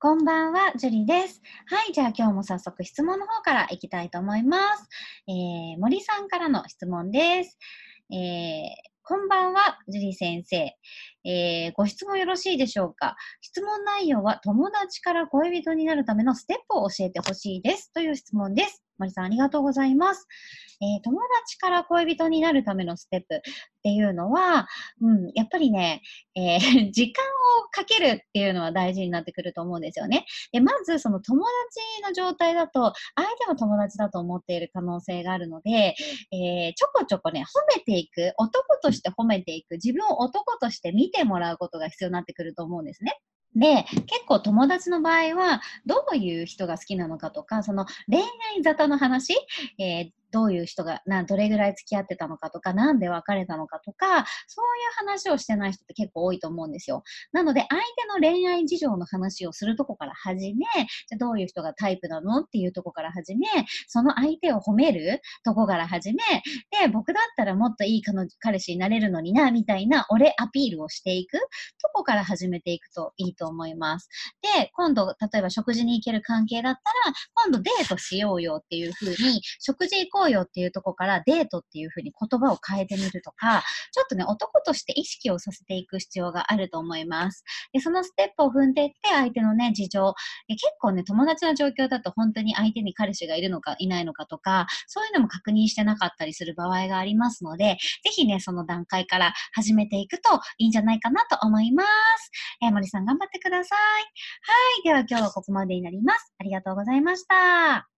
こんばんは、ジュリです。はい、じゃあ今日も早速質問の方からいきたいと思います。えー、森さんからの質問です。えー、こんばんは、ジュリ先生。えー、ご質問よろしいでしょうか？質問内容は友達から恋人になるためのステップを教えてほしいです。という質問です。森さん、ありがとうございます。えー、友達から恋人になるためのステップっていうのは、うん、やっぱりね、えー、時間をかけるっていうのは大事になってくると思うんですよね。で、まずその友達の状態だと、相手も友達だと思っている可能性があるので、えー、ちょこちょこね、褒めていく、男として褒めていく、自分を男として見てもらうことが必要になってくると思うんですね。で、結構友達の場合は、どういう人が好きなのかとか、その恋愛沙汰の話、えー、どういう人がな、どれぐらい付き合ってたのかとか、なんで別れたのかとか、そういう話をしてない人って結構多いと思うんですよ。なので、相手の恋愛事情の話をするとこから始め、じゃどういう人がタイプなのっていうとこから始め、その相手を褒めるとこから始め、で、僕だったらもっといい彼彼氏になれるのにな、みたいな俺アピールをしていくとこから始めていくといいと思います。で、今度、例えば食事に行ける関係だったら、今度デートしようよっていう風に、食事行こうよっていうとこからデートっていう風に言葉を変えてみるとか、ちょっとね、男として意識をさせていく必要があると思います。で、そのステップを踏んでいって、相手のね、事情、結構ね、友達の状況だと本当に相手に彼氏がいるのかいないのかとか、そういうのも確認してなかったりする場合がありますので、ぜひね、その段階から始めていくといいんじゃないかなと思います。えー、森さん頑張ってください。はい。では今日はここまでになります。ありがとうございました。